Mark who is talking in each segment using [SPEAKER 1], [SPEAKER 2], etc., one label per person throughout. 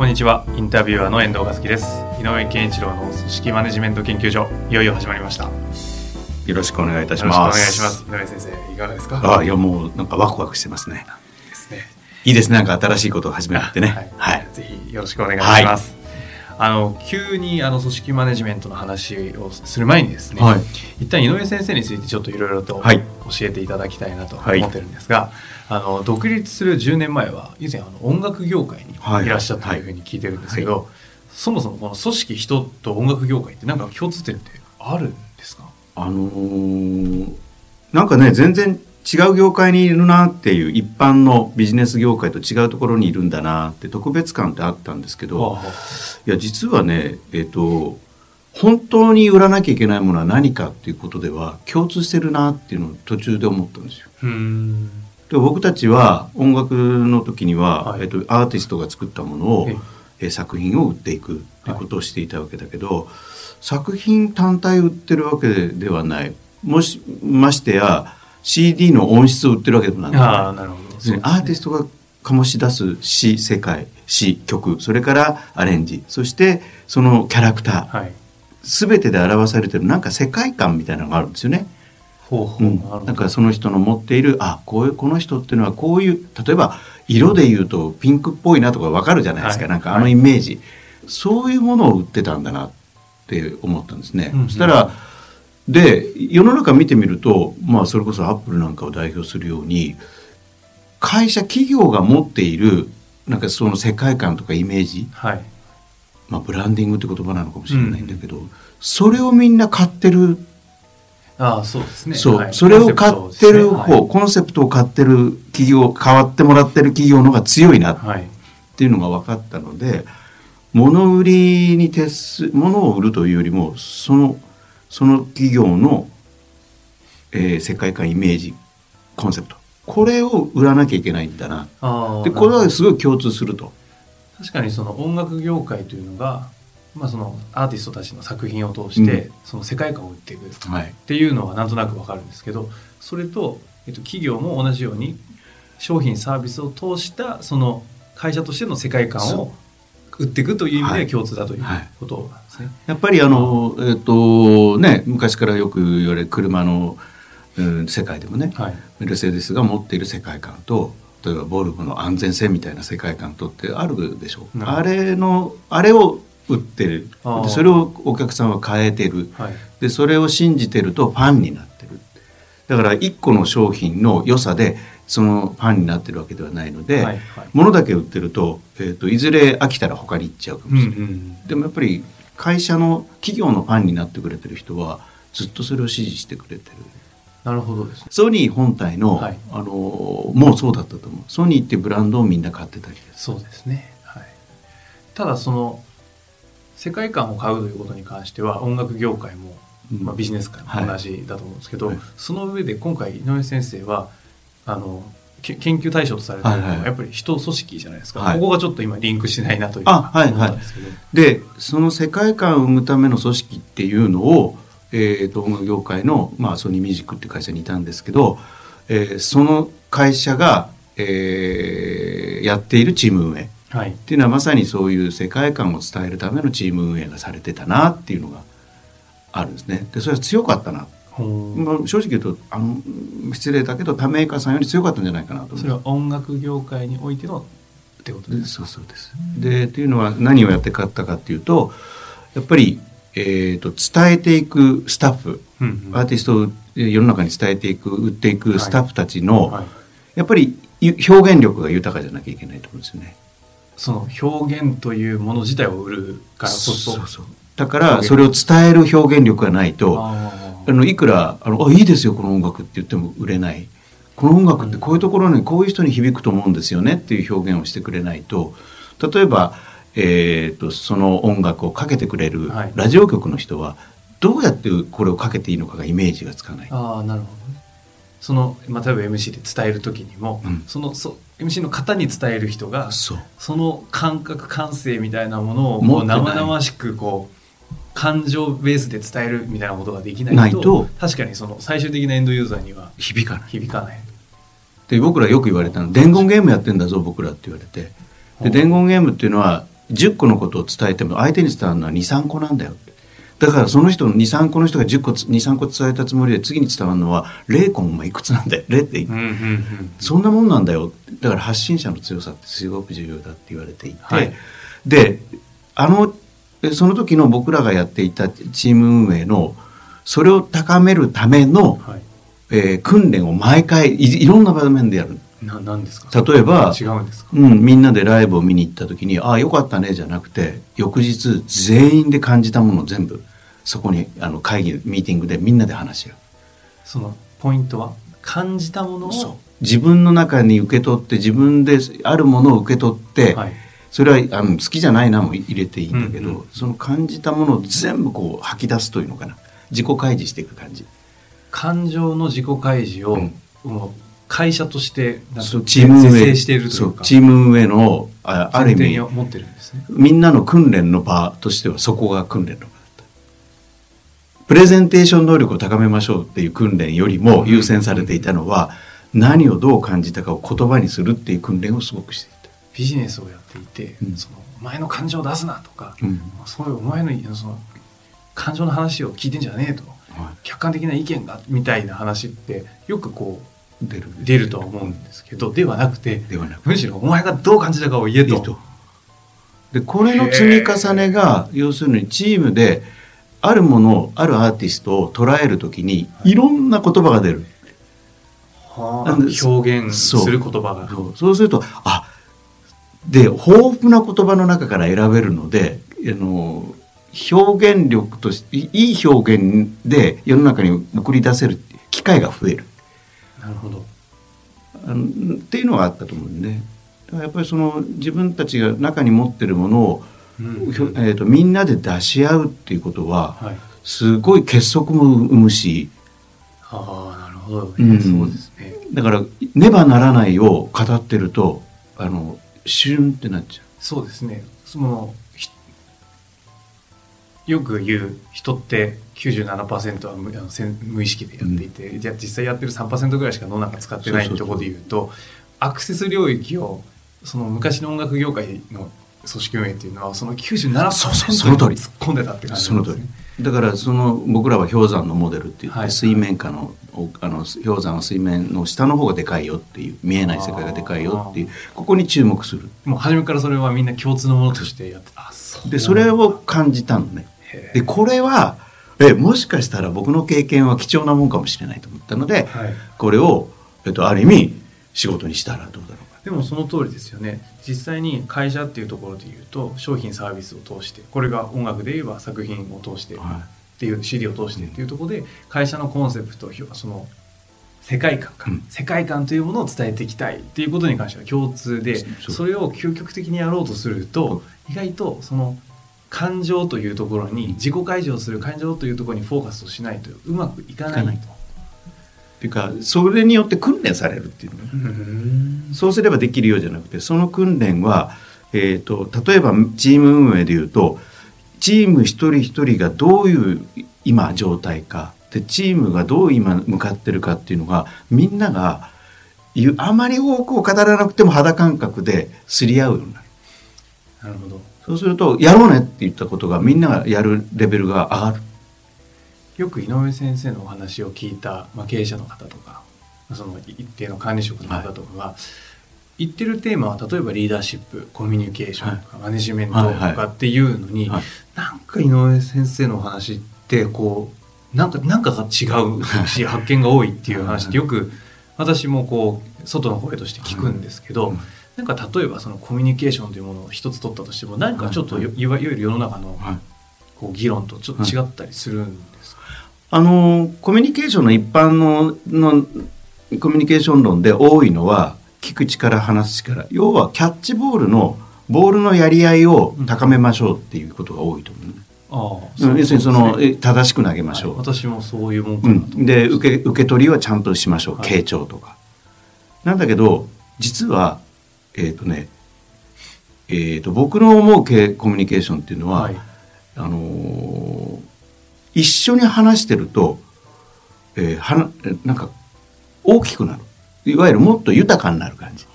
[SPEAKER 1] こんにちはインタビュアーの遠藤和樹です井上健一郎の組織マネジメント研究所いよいよ始まりましたよ
[SPEAKER 2] よろしくお願いいたし
[SPEAKER 1] ろしくお願
[SPEAKER 2] ます。
[SPEAKER 1] いします井上先生いかがですか？
[SPEAKER 2] あ、いやもうなんかワクワクしてますね。
[SPEAKER 1] ですね
[SPEAKER 2] いいですね。なんか新しいことを始めてね。
[SPEAKER 1] は
[SPEAKER 2] はいい。
[SPEAKER 1] ぜひよろしくお願いします、あの急にあの組織マネジメントの話をする前にですね、
[SPEAKER 2] はい。
[SPEAKER 1] 一旦井上先生についてちょっといろいろと教
[SPEAKER 2] はい。
[SPEAKER 1] えていただきたいなと思
[SPEAKER 2] はい。
[SPEAKER 1] ってるんですが、あの独立する10年前は以前あの音楽業界に
[SPEAKER 2] はい。
[SPEAKER 1] いらっしゃったというふうに聞いてるんですけど、そもそもこの組織人と音楽業界ってなんか共通点ってあるんですか？
[SPEAKER 2] あのーなんかね全然違う業界にいるなっていう一般のビジネス業界と違うところにいるんだなって特別感ってあったんですけど、いや実はねえっ、と本当に売らなきゃいけないものは何かっていうことでは共通してるなっていうのを途中で思ったんですよ。
[SPEAKER 1] うん。
[SPEAKER 2] で僕たちは音楽の時には、
[SPEAKER 1] はい。
[SPEAKER 2] えっと、アーティストが作ったものを
[SPEAKER 1] え
[SPEAKER 2] 作品を売っていくってことをしていたわけだけど、作品単体売ってるわけではない。もしましてや CD の音質を売ってるわけでもない。
[SPEAKER 1] ああなるほど。
[SPEAKER 2] 要するにアーティストが醸し出す詩世界詩曲。それからアレンジ。そしてそのキャラクター。
[SPEAKER 1] はい。
[SPEAKER 2] 全てで表されてるなんか世界観みたいなのがあるんですよね。
[SPEAKER 1] ほうほう、
[SPEAKER 2] うん。
[SPEAKER 1] な
[SPEAKER 2] んかその人の持っているあこういうこの人っていうのはこういう例えば色で言うとピンクっぽいなとかわかるじゃないですか、
[SPEAKER 1] はい。
[SPEAKER 2] なんかあのイメージ、そういうものを売ってたんだなって思ったんですね。
[SPEAKER 1] うんうん。
[SPEAKER 2] そしたらで世の中見てみると、まあ、それこそアップルなんかを代表するように会社企業が持っているなんかその世界観とかイメージ、
[SPEAKER 1] はい。
[SPEAKER 2] まあ、ブランディングって言葉なのかもしれないんだけど、それをみんな買ってる。
[SPEAKER 1] ああそうですね。
[SPEAKER 2] そう、
[SPEAKER 1] はい。
[SPEAKER 2] それを買ってる方、
[SPEAKER 1] コンセプトですね。はい。
[SPEAKER 2] コンセプトを買ってる企業変わってもらってる企業の方が強いなっ
[SPEAKER 1] はい。
[SPEAKER 2] ていうのが分かったので物売りに徹す物を売るというよりもそのその企業の、えー世界観イメージコンセプト。これを売らなきゃいけないんだな。でこれはすごい共通すると。
[SPEAKER 1] 確かにその音楽業界というのが、まあ、そのアーティストたちの作品を通して、
[SPEAKER 2] う
[SPEAKER 1] その世界観を売っていくっ
[SPEAKER 2] はい。
[SPEAKER 1] ていうのはなんとなくわかるんですけどそれと、えっと、企業も同じように商品サービスを通したその会社としての世界観を売っていくという意味で共通だという
[SPEAKER 2] はい。
[SPEAKER 1] ことなんですね。
[SPEAKER 2] やっぱりあの、えっ、とね昔からよく言われる車の、うん世界でもね、
[SPEAKER 1] はい。
[SPEAKER 2] メルセデスが持っている世界観と例えばボルボの安全性みたいな世界観とってあるでしょう、あれのあれを売ってる。でそれをお客さんは変えてる。
[SPEAKER 1] はい。
[SPEAKER 2] でそれを信じてるとファンになってる。だから一個の商品の良さでそのファンになってるわけではないので、
[SPEAKER 1] はいはい。
[SPEAKER 2] 物だけ売ってると,、えー、といずれ飽きたら他に行っちゃうかもしれない、
[SPEAKER 1] うんうん
[SPEAKER 2] でもやっぱり会社の企業のファンになってくれてる人はずっとそれを支持してくれてる。
[SPEAKER 1] なるほどですね。
[SPEAKER 2] ソニー本体の、
[SPEAKER 1] はい。
[SPEAKER 2] あのもうそうだったと思う。ソニーってブランドをみんな買ってたりです。
[SPEAKER 1] そうですね、はい、ただその世界観を買うということに関しては音楽業界も、
[SPEAKER 2] うん。
[SPEAKER 1] まあ、ビジネス界も同じだと思うんですけど、
[SPEAKER 2] はい。
[SPEAKER 1] その上で今回井上先生はあのけ研究対象とされているの
[SPEAKER 2] は
[SPEAKER 1] やっぱり人組織じゃないですか、
[SPEAKER 2] はい。
[SPEAKER 1] ここがちょっと今リンクしないなという
[SPEAKER 2] あはいはい。
[SPEAKER 1] で
[SPEAKER 2] その世界観を生むための組織っていうのを、えー、と音楽業界の、まあ、ソニーミュージックっていう会社にいたんですけど、えーその会社が、えーやっているチーム運営。
[SPEAKER 1] はい。
[SPEAKER 2] っていうのはまさにそういう世界観を伝えるためのチーム運営がされてたなっていうのがあるんですね。でそれは強かったな、
[SPEAKER 1] ほう
[SPEAKER 2] まあ、正直言うとあの失礼だけど他メーカーさんより強かったんじゃないかなと。思
[SPEAKER 1] それは音楽業界においてのってこと
[SPEAKER 2] で
[SPEAKER 1] です
[SPEAKER 2] そうそうです。でっていうのは何をやってかったかっていうとやっぱり、えー、と伝えていくスタッフ、
[SPEAKER 1] うんうん。
[SPEAKER 2] アーティストをえー世の中に伝えていく売っていくスタッフたちの、
[SPEAKER 1] はい。
[SPEAKER 2] やっぱりゆ表現力が豊かじゃなきゃいけないと思うんですよね。
[SPEAKER 1] その表現というもの自体を売るからこそ。
[SPEAKER 2] だからそれを伝える表現力がないと
[SPEAKER 1] あ
[SPEAKER 2] あのいくらあのあ「いいですよこの音楽」って言っても売れない。この音楽ってこういうところにこういう人に響くと思うんですよねっていう表現をしてくれないと。例えば、えー、とその音楽をかけてくれる
[SPEAKER 1] はい。
[SPEAKER 2] ラジオ局の人はどうやってこれをかけていいのかがイメージがつかない。
[SPEAKER 1] ああなるほどね。その、まあ、例えば MC で伝える時にも、
[SPEAKER 2] うん。
[SPEAKER 1] そのそ MC の方に伝える人が
[SPEAKER 2] そ
[SPEAKER 1] の感覚感性みたいなものをこう生々しくこう感情ベースで伝えるみたいなことができないと
[SPEAKER 2] ないと。
[SPEAKER 1] 確かにその最終的なエンドユーザーには
[SPEAKER 2] 響かない。
[SPEAKER 1] 響かない。
[SPEAKER 2] で僕らよく言われたの伝言ゲームやってんだぞ僕らって言われて。で伝言ゲームっていうのは10個のことを伝えても相手に伝わるのは23個なんだよだからその人の23個の人が10個23個伝えたつもりで次に伝わるのは0個もいくつなんだよ0って。
[SPEAKER 1] うんうんうん。
[SPEAKER 2] そんなもんなんだよだから発信者の強さってすごく重要だって言われていて、
[SPEAKER 1] はい。
[SPEAKER 2] であのえその時の僕らがやっていたチーム運営のそれを高めるための、
[SPEAKER 1] はい。
[SPEAKER 2] えー訓練を毎回いいろんな場面でやる。
[SPEAKER 1] ななんですか？
[SPEAKER 2] 例えば
[SPEAKER 1] 違うんですか？
[SPEAKER 2] うん、みんなでライブを見に行った時に「ああよかったね」じゃなくて翌日全員で感じたものを全部そこにあの会議ミーティングでみんなで話し合う。
[SPEAKER 1] そのポイントは感じたものを？
[SPEAKER 2] 自分の中に受け取って自分であるものを受け取って、
[SPEAKER 1] はい、
[SPEAKER 2] それはあの好きじゃないなも入れていいんだけど、
[SPEAKER 1] うんうん。
[SPEAKER 2] その感じたものを全部こう吐き出すというのかな。自己開示していく感じ。
[SPEAKER 1] 感情の自己開示を、会社として
[SPEAKER 2] チーム運営
[SPEAKER 1] しているとい
[SPEAKER 2] そうう
[SPEAKER 1] か
[SPEAKER 2] チーム運営のあある意味。
[SPEAKER 1] に持ってるんですね。
[SPEAKER 2] みんなの訓練の場としてはそこが訓練の場だった。プレゼンテーション能力を高めましょうっていう訓練よりも優先されていたのは、何をどう感じたかを言葉にするっていう訓練をすごくしていた。
[SPEAKER 1] ビジネスをやっていて、
[SPEAKER 2] うん。
[SPEAKER 1] そのお前の感情を出すなとか、
[SPEAKER 2] うん。
[SPEAKER 1] そういうお前のその感情の話を聞いてんじゃねえと。
[SPEAKER 2] は
[SPEAKER 1] 客観的な意見がみたいな話ってよくこ
[SPEAKER 2] い、出る。
[SPEAKER 1] う出るとは思うんですけどではなくて
[SPEAKER 2] ではなく
[SPEAKER 1] むしろお前がどう感じたかを言えと。
[SPEAKER 2] いいと。でこれの積み重ねが要するにチームであるものをあるアーティストを捉えるときにい。ろんな言葉が出る。
[SPEAKER 1] はあ。表現する言葉が。
[SPEAKER 2] そう。そうするとあで豊富な言葉の中から選べるのであの表現力としていいい表現で世の中に送り出せる機会が増える
[SPEAKER 1] なるほど。
[SPEAKER 2] あのっていうのがあったと思うんで、ね、だからやっぱりその自分たちが中に持ってるものを、
[SPEAKER 1] うん
[SPEAKER 2] えー、とみんなで出し合うっていうことは
[SPEAKER 1] はい。
[SPEAKER 2] すごい結束も生むし
[SPEAKER 1] ああなるほど、ね
[SPEAKER 2] うん
[SPEAKER 1] そうですね。
[SPEAKER 2] だからねばならないを語ってるとあのシュンってなっちゃう。
[SPEAKER 1] そうですね。そのひよく言う人って97%は無あの無意識でやっていて、じゃあ実際やってる3%ぐらいしか脳なんか使ってないところで言うとアクセス領域をその昔の音楽業界の組織運営っていうのはその97%
[SPEAKER 2] そうそうその通り
[SPEAKER 1] 突っ込んでたって感じ
[SPEAKER 2] その通り
[SPEAKER 1] なんですね。
[SPEAKER 2] だからその僕らは氷山のモデルって言って、
[SPEAKER 1] はい。
[SPEAKER 2] 水面下のおあの氷山の水面の下の方がでかいよっていう見えない世界がでかいよっていうここに注目する。
[SPEAKER 1] もう初めからそれはみんな共通のものとしてやってあそう。
[SPEAKER 2] でそれを感じたのね。
[SPEAKER 1] へ
[SPEAKER 2] でこれはえもしかしたら僕の経験は貴重なもんかもしれないと思ったので、
[SPEAKER 1] はい。
[SPEAKER 2] これを、えっと、ある意味仕事にしたらどうだろう。か
[SPEAKER 1] でもその通りですよね。実際に会社っていうところで言うと商品サービスを通してこれが音楽で言えば作品を通してっ
[SPEAKER 2] は
[SPEAKER 1] ていう CD を通してっていうところで会社のコンセプトその世界観か、
[SPEAKER 2] うん。
[SPEAKER 1] 世界観というものを伝えていきたいっていうことに関しては共通で
[SPEAKER 2] そ
[SPEAKER 1] れを究極的にやろうとすると意外とその感情というところに自己開示をする感情というところにフォーカスをしないとうまくいかない
[SPEAKER 2] いかないっていうかそれによって訓練されるっていうそうすればできるようじゃなくてその訓練は、えー、と例えばチーム運営でいうとチーム一人一人がどういう今状態かでチームがどう今向かってるかっていうのがみんながあまり多くを語らなくても肌感覚ですり合うようになる。
[SPEAKER 1] なるほど
[SPEAKER 2] そうするとやろうねって言ったことがみんながやるレベルが上がる。
[SPEAKER 1] よく井上先生のお話を聞いた、まあ、経営者の方とかその一定の管理職の方とかが、言ってるテーマは例えばリーダーシップコミュニケーションとか、マネジメントと
[SPEAKER 2] はいはい
[SPEAKER 1] かっていうのに、
[SPEAKER 2] はい
[SPEAKER 1] なんか井上先生のお話ってこうなんかなんかが違うし 発見が多いっていう話ってよく私もこう外の声として聞くんですけど、
[SPEAKER 2] うん。
[SPEAKER 1] なんか例えばそのコミュニケーションというものを一つ取ったとしても何かちょっとよいわゆる世の中の
[SPEAKER 2] はい。
[SPEAKER 1] こう議論とちょっと違ったりするんですか、
[SPEAKER 2] あのコミュニケーションの一般ののコミュニケーション論で多いのは聞く力話す力。要はキャッチボールのボールのやり合いを高めましょうっていうことが多いと思う、ね、ああ要するにその、ね、正しく投げましょう、
[SPEAKER 1] はい、私もそういうもんか
[SPEAKER 2] なと、うん、で受け受け取りはちゃんとしましょう、はい、傾聴とか。なんだけど実はえっ、ー、とねえーと、僕の思うコミュニケーションっていうのは、はい、あのー、一緒に話してると、えー、はなんか大きくなる。いわゆるもっと豊かになる感じ。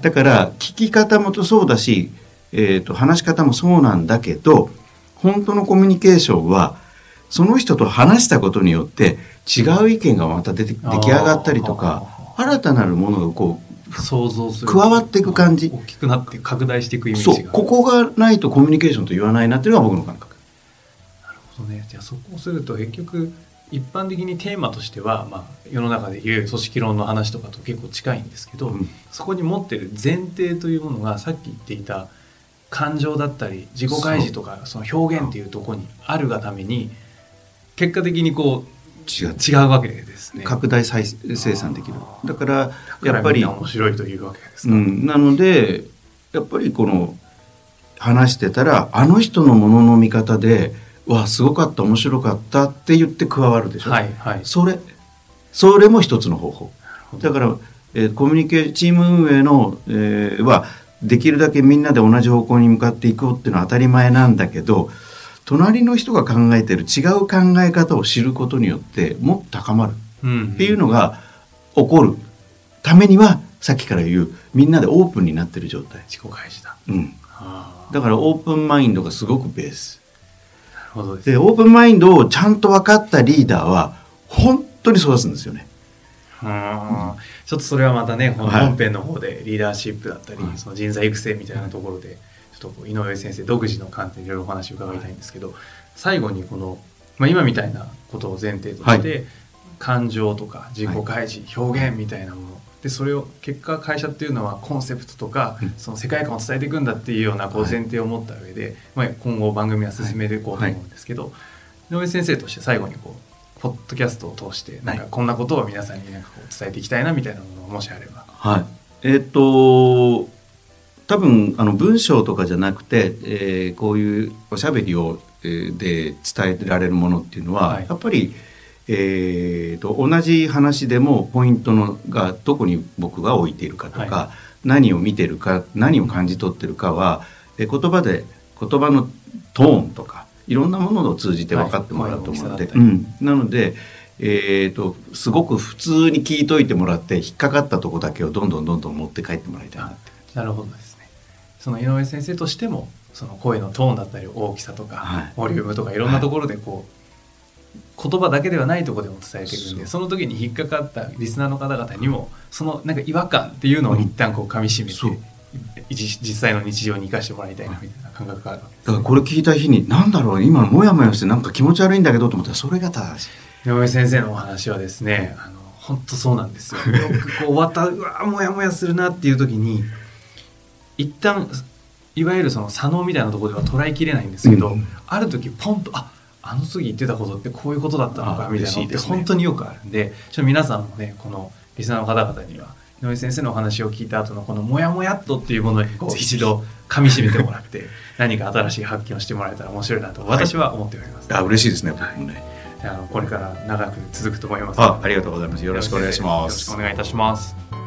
[SPEAKER 2] だから聞き方もそうだし、えーと、話し方もそうなんだけど本当のコミュニケーションはその人と話したことによって違う意見がまた出て出来上がったりとか新たなるものがこう
[SPEAKER 1] 想像する。
[SPEAKER 2] 加わっていく感じ。
[SPEAKER 1] 大きくなって拡大していくイメージが。
[SPEAKER 2] そう。ここがないとコミュニケーションと言わないなっていうのが僕の感覚
[SPEAKER 1] なるほどねじゃあそこをすると結局一般的にテーマとしては、まあ、世の中でいう組織論の話とかと結構近いんですけど、うん、そこに持ってる前提というものがさっき言っていた感情だったり自己開示とかその表現っていうところにあるがために結果的にこう違う違うわけですね。
[SPEAKER 2] 拡大再生産できる。だからやっぱり
[SPEAKER 1] 面白いというわけです
[SPEAKER 2] か。うん、なのでやっぱりこの話してたらあの人のものの見方でわすごかった面白かったって言って加わるでしょ、
[SPEAKER 1] はいはい、
[SPEAKER 2] それそれも一つの方法。だから、えー、コミュニケーチーム運営の、えー、はできるだけみんなで同じ方向に向かっていこうっていうのは当たり前なんだけど隣の人が考えてる違う考え方を知ることによってもっと高まる。っていうのが起こるためにはさっきから言うみんなでオープンになってる状態。
[SPEAKER 1] 自己開示だ、
[SPEAKER 2] うん、だからオープンマインドがすごくベース
[SPEAKER 1] ほど
[SPEAKER 2] でオープンマインドをちゃんと分かったリーダーは本当に育つんですよね。
[SPEAKER 1] うん、ちょっとそれはまたね本編の方でリーダーシップだったり、はい、その人材育成みたいなところでちょっと井上先生独自の観点でいろいろお話を伺いたいんですけど、最後にこの、まあ、今みたいなことを前提として、はい、感情とか自己開示、はい、表現みたいなものでそれを結果会社っていうのはコンセプトとか、うん、その世界観を伝えていくんだっていうようなこう前提を持った上で、はい、まあ、今後番組は進めていこうと思うんですけど、はい、井上先生として最後にこうポッドキャストを通してなんかこんなことを皆さんになんかこう伝えていきたいなみたいなものをもしあれば。
[SPEAKER 2] はい、えー、っと多分あの文章とかじゃなくて、えー、こういうおしゃべりを、えー、で伝えられるものっていうのは、はい、やっぱりえーと、同じ話でもポイントのがどこに僕が置いているかとか、はい、何を見てるか何を感じ取ってるかは、え言葉で言葉のトーンとかいろんなものを通じて分かってもらうと思うので、はいうん、なので、えーと、すごく普通に聞いといてもらって引っかかったとこだけをどんどんどんどん持って帰ってもらいたいなって。
[SPEAKER 1] なるほどですね。その井上先生としてもその声のトーンだったり大きさとか、はい、ボリュームとかいろんなところでこう、言葉だけではないところでも伝えていくんでその時に引っかかったリスナーの方々にもそのなんか違和感っていうのを一旦こうかみしめて、うん、実際の日常に生かしてもらいたいなみたいな感覚があるわけ
[SPEAKER 2] です、だからこれ聞いた日に何だろう今モヤモヤしてなんか気持ち悪いんだけどと思ったらそれが正しい。
[SPEAKER 1] 井上先生のお話はですねあの本当そうなんですよ。よくこう終わったうわモヤモヤするなっていう時に一旦いわゆるその左脳みたいなところでは捉えきれないんですけど、うん、ある時ポンとああの時言ってたことってこういうことだったのかみたいなのって本当によくあるんでちょ皆さんもねこのリスナーの方々には井上先生のお話を聞いた後のこのモヤモヤっとっていうものにこう一度噛みしめてもらって何か新しい発見をしてもらえたら面白いなと私は思っております、
[SPEAKER 2] はい、あ嬉しいですね僕もね、
[SPEAKER 1] はい、あのこれから長く続くと思います。
[SPEAKER 2] あありがとうございます。よろしくお願いします。
[SPEAKER 1] よろしくお願いいたします